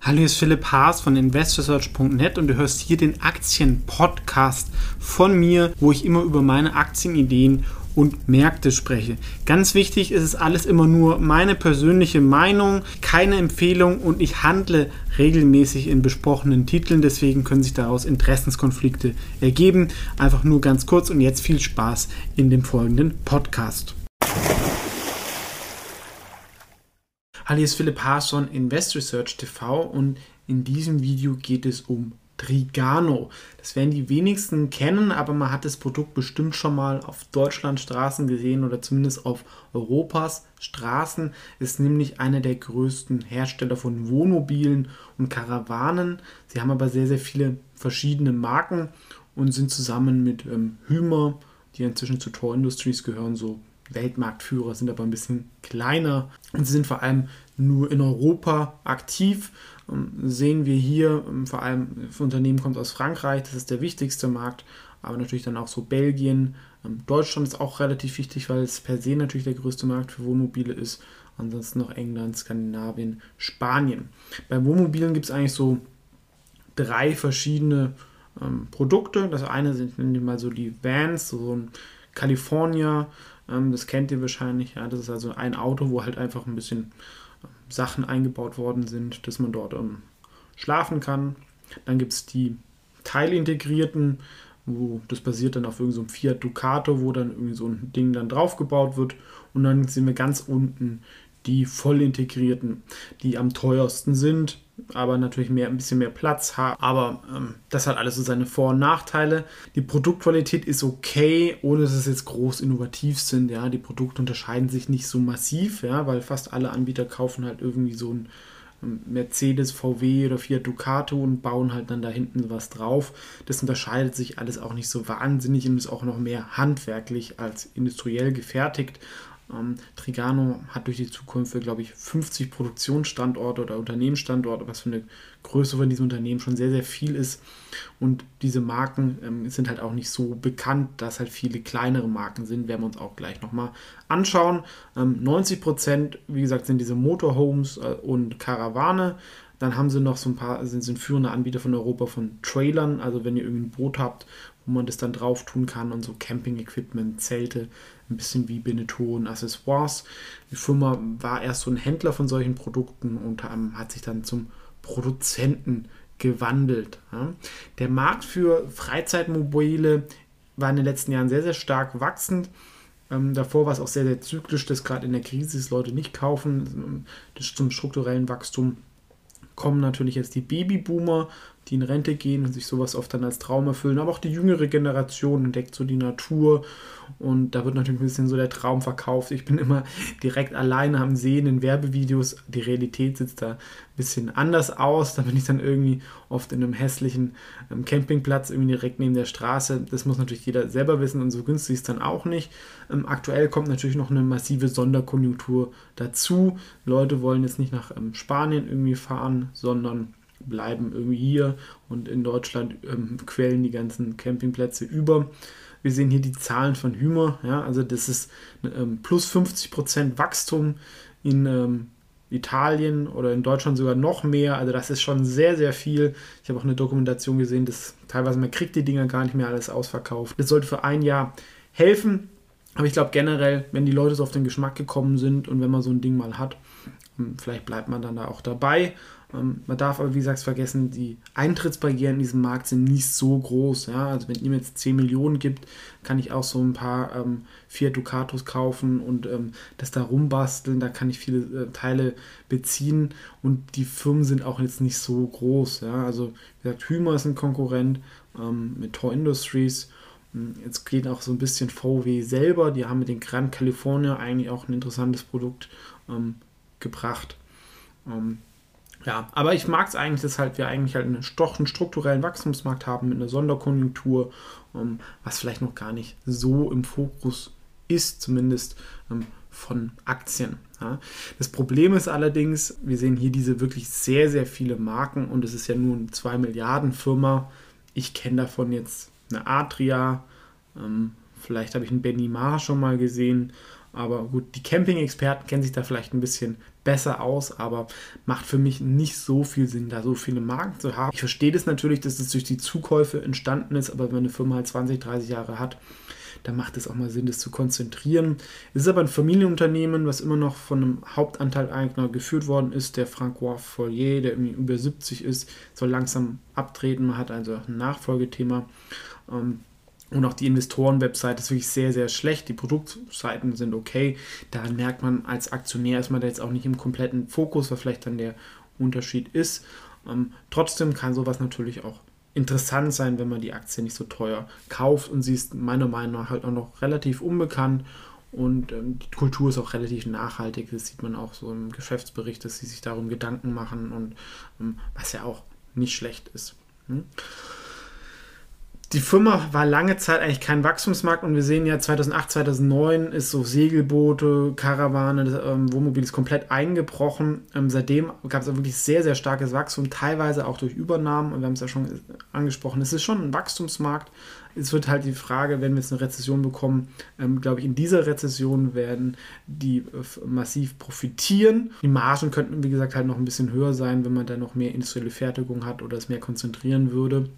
Hallo, hier ist Philipp Haas von investorsearch.net und du hörst hier den Aktien-Podcast von mir, wo ich immer über meine Aktienideen und Märkte spreche. Ganz wichtig ist es alles immer nur meine persönliche Meinung, keine Empfehlung und ich handle regelmäßig in besprochenen Titeln, deswegen können sich daraus Interessenskonflikte ergeben. Einfach nur ganz kurz und jetzt viel Spaß in dem folgenden Podcast. Ist Philipp Haas von Invest Research TV und in diesem Video geht es um Trigano. Das werden die wenigsten kennen, aber man hat das Produkt bestimmt schon mal auf Deutschland Straßen gesehen oder zumindest auf Europas Straßen. Ist nämlich einer der größten Hersteller von Wohnmobilen und Karawanen. Sie haben aber sehr, sehr viele verschiedene Marken und sind zusammen mit ähm, Hymer, die inzwischen zu Tor Industries gehören, so Weltmarktführer, sind aber ein bisschen kleiner und sie sind vor allem nur in Europa aktiv. Ähm, sehen wir hier, ähm, vor allem das Unternehmen kommt aus Frankreich, das ist der wichtigste Markt, aber natürlich dann auch so Belgien. Ähm, Deutschland ist auch relativ wichtig, weil es per se natürlich der größte Markt für Wohnmobile ist. Ansonsten noch England, Skandinavien, Spanien. Bei Wohnmobilen gibt es eigentlich so drei verschiedene ähm, Produkte. Das eine sind mal so die Vans, so ein California, ähm, das kennt ihr wahrscheinlich. Ja, das ist also ein Auto, wo halt einfach ein bisschen ähm, Sachen eingebaut worden sind, dass man dort ähm, schlafen kann. Dann gibt es die teilintegrierten, wo das basiert dann auf irgendeinem so Fiat Ducato, wo dann irgendwie so ein Ding dann draufgebaut wird. Und dann sehen wir ganz unten die voll integrierten, die am teuersten sind, aber natürlich mehr, ein bisschen mehr Platz haben. Aber ähm, das hat alles so seine Vor- und Nachteile. Die Produktqualität ist okay, ohne dass es jetzt groß innovativ sind. Ja, die Produkte unterscheiden sich nicht so massiv, ja, weil fast alle Anbieter kaufen halt irgendwie so ein ähm, Mercedes, VW oder Fiat Ducato und bauen halt dann da hinten was drauf. Das unterscheidet sich alles auch nicht so wahnsinnig und ist auch noch mehr handwerklich als industriell gefertigt. Ähm, Trigano hat durch die Zukunft, glaube ich, 50 Produktionsstandorte oder Unternehmensstandorte, was für eine Größe von diesem Unternehmen schon sehr, sehr viel ist. Und diese Marken ähm, sind halt auch nicht so bekannt, dass halt viele kleinere Marken sind, werden wir uns auch gleich nochmal anschauen. Ähm, 90 Prozent, wie gesagt, sind diese Motorhomes äh, und Karawane. Dann haben sie noch so ein paar, sind, sind führende Anbieter von Europa von Trailern. Also wenn ihr irgendwie ein Boot habt, wo man das dann drauf tun kann und so Camping-Equipment, Zelte, ein bisschen wie Beneteau und Accessoires. Die Firma war erst so ein Händler von solchen Produkten und hat sich dann zum Produzenten gewandelt. Der Markt für Freizeitmobile war in den letzten Jahren sehr, sehr stark wachsend. Ähm, davor war es auch sehr, sehr zyklisch, dass gerade in der Krise Leute nicht kaufen. Das zum strukturellen Wachstum kommen natürlich jetzt die Babyboomer, die in Rente gehen und sich sowas oft dann als Traum erfüllen. Aber auch die jüngere Generation entdeckt so die Natur und da wird natürlich ein bisschen so der Traum verkauft. Ich bin immer direkt alleine am Sehen in Werbevideos. Die Realität sieht da ein bisschen anders aus. Da bin ich dann irgendwie oft in einem hässlichen ähm, Campingplatz, irgendwie direkt neben der Straße. Das muss natürlich jeder selber wissen und so günstig ist dann auch nicht. Ähm, aktuell kommt natürlich noch eine massive Sonderkonjunktur dazu. Leute wollen jetzt nicht nach ähm, Spanien irgendwie fahren, sondern bleiben irgendwie hier und in Deutschland ähm, quellen die ganzen Campingplätze über. Wir sehen hier die Zahlen von Hümer, ja, also das ist ähm, plus 50% Wachstum in ähm, Italien oder in Deutschland sogar noch mehr. Also das ist schon sehr, sehr viel. Ich habe auch eine Dokumentation gesehen, dass teilweise man kriegt die Dinger gar nicht mehr alles ausverkauft. Das sollte für ein Jahr helfen. Aber ich glaube generell, wenn die Leute so auf den Geschmack gekommen sind und wenn man so ein Ding mal hat, vielleicht bleibt man dann da auch dabei. Ähm, man darf aber, wie gesagt, vergessen, die Eintrittsbarrieren in diesem Markt sind nicht so groß. Ja? Also wenn ihr mir jetzt 10 Millionen gibt, kann ich auch so ein paar ähm, Fiat Ducatos kaufen und ähm, das da rumbasteln. Da kann ich viele äh, Teile beziehen und die Firmen sind auch jetzt nicht so groß. Ja? Also wie gesagt, Hymer ist ein Konkurrent ähm, mit Tor Industries. Hm, jetzt geht auch so ein bisschen VW selber. Die haben mit den Grand California eigentlich auch ein interessantes Produkt ähm, gebracht. Ähm, ja, aber ich mag es eigentlich, dass halt wir eigentlich halt einen, doch einen strukturellen Wachstumsmarkt haben mit einer Sonderkonjunktur, ähm, was vielleicht noch gar nicht so im Fokus ist, zumindest ähm, von Aktien. Ja. Das Problem ist allerdings, wir sehen hier diese wirklich sehr, sehr viele Marken und es ist ja eine 2 Milliarden Firma. Ich kenne davon jetzt eine Adria, ähm, vielleicht habe ich einen Benny Mar schon mal gesehen, aber gut, die Camping-Experten kennen sich da vielleicht ein bisschen besser aus, aber macht für mich nicht so viel Sinn, da so viele Marken zu haben. Ich verstehe das natürlich, dass es durch die Zukäufe entstanden ist, aber wenn eine Firma halt 20, 30 Jahre hat, dann macht es auch mal Sinn, das zu konzentrieren. Es ist aber ein Familienunternehmen, was immer noch von einem Hauptanteileigner geführt worden ist, der François Follier, der über 70 ist, soll langsam abtreten. Man hat also ein Nachfolgethema. Ähm, und auch die Investoren-Website ist wirklich sehr, sehr schlecht. Die Produktseiten sind okay. Da merkt man als Aktionär ist man da jetzt auch nicht im kompletten Fokus, was vielleicht dann der Unterschied ist. Ähm, trotzdem kann sowas natürlich auch interessant sein, wenn man die Aktie nicht so teuer kauft. Und sie ist meiner Meinung nach halt auch noch relativ unbekannt. Und ähm, die Kultur ist auch relativ nachhaltig. Das sieht man auch so im Geschäftsbericht, dass sie sich darum Gedanken machen und ähm, was ja auch nicht schlecht ist. Hm? Die Firma war lange Zeit eigentlich kein Wachstumsmarkt und wir sehen ja 2008, 2009 ist so Segelboote, Karawane, ähm, Wohnmobil ist komplett eingebrochen. Ähm, seitdem gab es wirklich sehr, sehr starkes Wachstum, teilweise auch durch Übernahmen und wir haben es ja schon angesprochen. Es ist schon ein Wachstumsmarkt. Es wird halt die Frage, wenn wir jetzt eine Rezession bekommen, ähm, glaube ich, in dieser Rezession werden die äh, massiv profitieren. Die Margen könnten, wie gesagt, halt noch ein bisschen höher sein, wenn man da noch mehr industrielle Fertigung hat oder es mehr konzentrieren würde.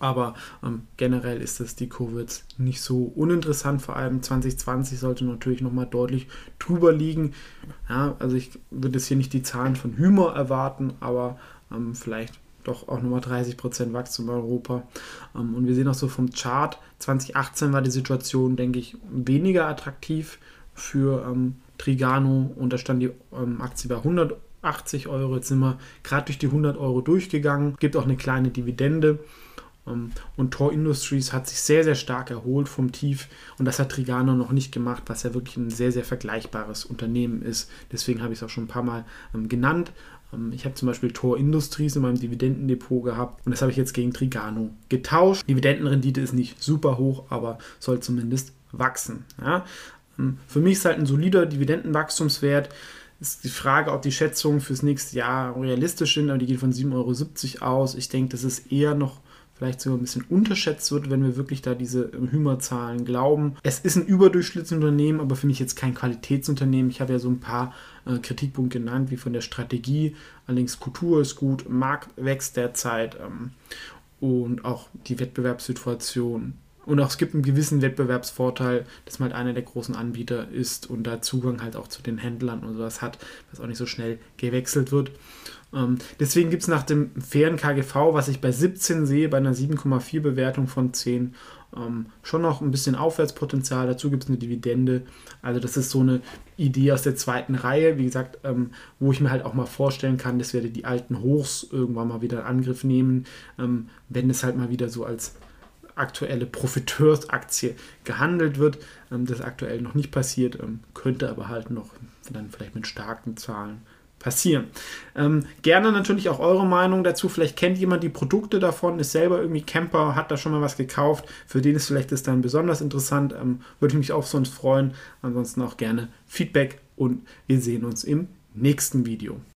Aber ähm, generell ist das die Kurve jetzt nicht so uninteressant. Vor allem 2020 sollte natürlich nochmal deutlich drüber liegen. Ja, also ich würde jetzt hier nicht die Zahlen von Hümer erwarten, aber ähm, vielleicht doch auch nochmal 30% Wachstum in Europa. Ähm, und wir sehen auch so vom Chart, 2018 war die Situation, denke ich, weniger attraktiv für ähm, Trigano und da stand die ähm, Aktie bei 180 Euro. Jetzt sind wir gerade durch die 100 Euro durchgegangen. Gibt auch eine kleine Dividende. Ähm, und Tor Industries hat sich sehr, sehr stark erholt vom Tief und das hat Trigano noch nicht gemacht, was ja wirklich ein sehr, sehr vergleichbares Unternehmen ist. Deswegen habe ich es auch schon ein paar Mal ähm, genannt. Ähm, ich habe zum Beispiel Tor Industries in meinem Dividendendepot gehabt und das habe ich jetzt gegen Trigano getauscht. Dividendenrendite ist nicht super hoch, aber soll zumindest wachsen. Ja? Für mich ist halt ein solider Dividendenwachstumswert ist die Frage, ob die Schätzungen fürs nächste Jahr realistisch sind, aber die gehen von 7,70 Euro aus. Ich denke, das ist eher noch vielleicht sogar ein bisschen unterschätzt wird, wenn wir wirklich da diese Hümer-Zahlen glauben. Es ist ein Überdurchschnittsunternehmen, aber für mich jetzt kein Qualitätsunternehmen. Ich habe ja so ein paar äh, Kritikpunkte genannt, wie von der Strategie. Allerdings Kultur ist gut, Markt wächst derzeit ähm, und auch die Wettbewerbssituation. Und auch es gibt einen gewissen Wettbewerbsvorteil, dass man halt einer der großen Anbieter ist und da Zugang halt auch zu den Händlern und sowas hat, was auch nicht so schnell gewechselt wird. Ähm, deswegen gibt es nach dem fairen KGV, was ich bei 17 sehe, bei einer 7,4 Bewertung von 10, ähm, schon noch ein bisschen Aufwärtspotenzial. Dazu gibt es eine Dividende. Also das ist so eine Idee aus der zweiten Reihe, wie gesagt, ähm, wo ich mir halt auch mal vorstellen kann, dass wir die alten Hochs irgendwann mal wieder in Angriff nehmen, ähm, wenn es halt mal wieder so als aktuelle Profiteursaktie gehandelt wird. Ähm, das aktuell noch nicht passiert, ähm, könnte aber halt noch dann vielleicht mit starken Zahlen passieren. Ähm, gerne natürlich auch eure Meinung dazu. Vielleicht kennt jemand die Produkte davon, ist selber irgendwie Camper, hat da schon mal was gekauft. Für den ist vielleicht das dann besonders interessant. Ähm, würde mich auch sonst freuen. Ansonsten auch gerne Feedback und wir sehen uns im nächsten Video.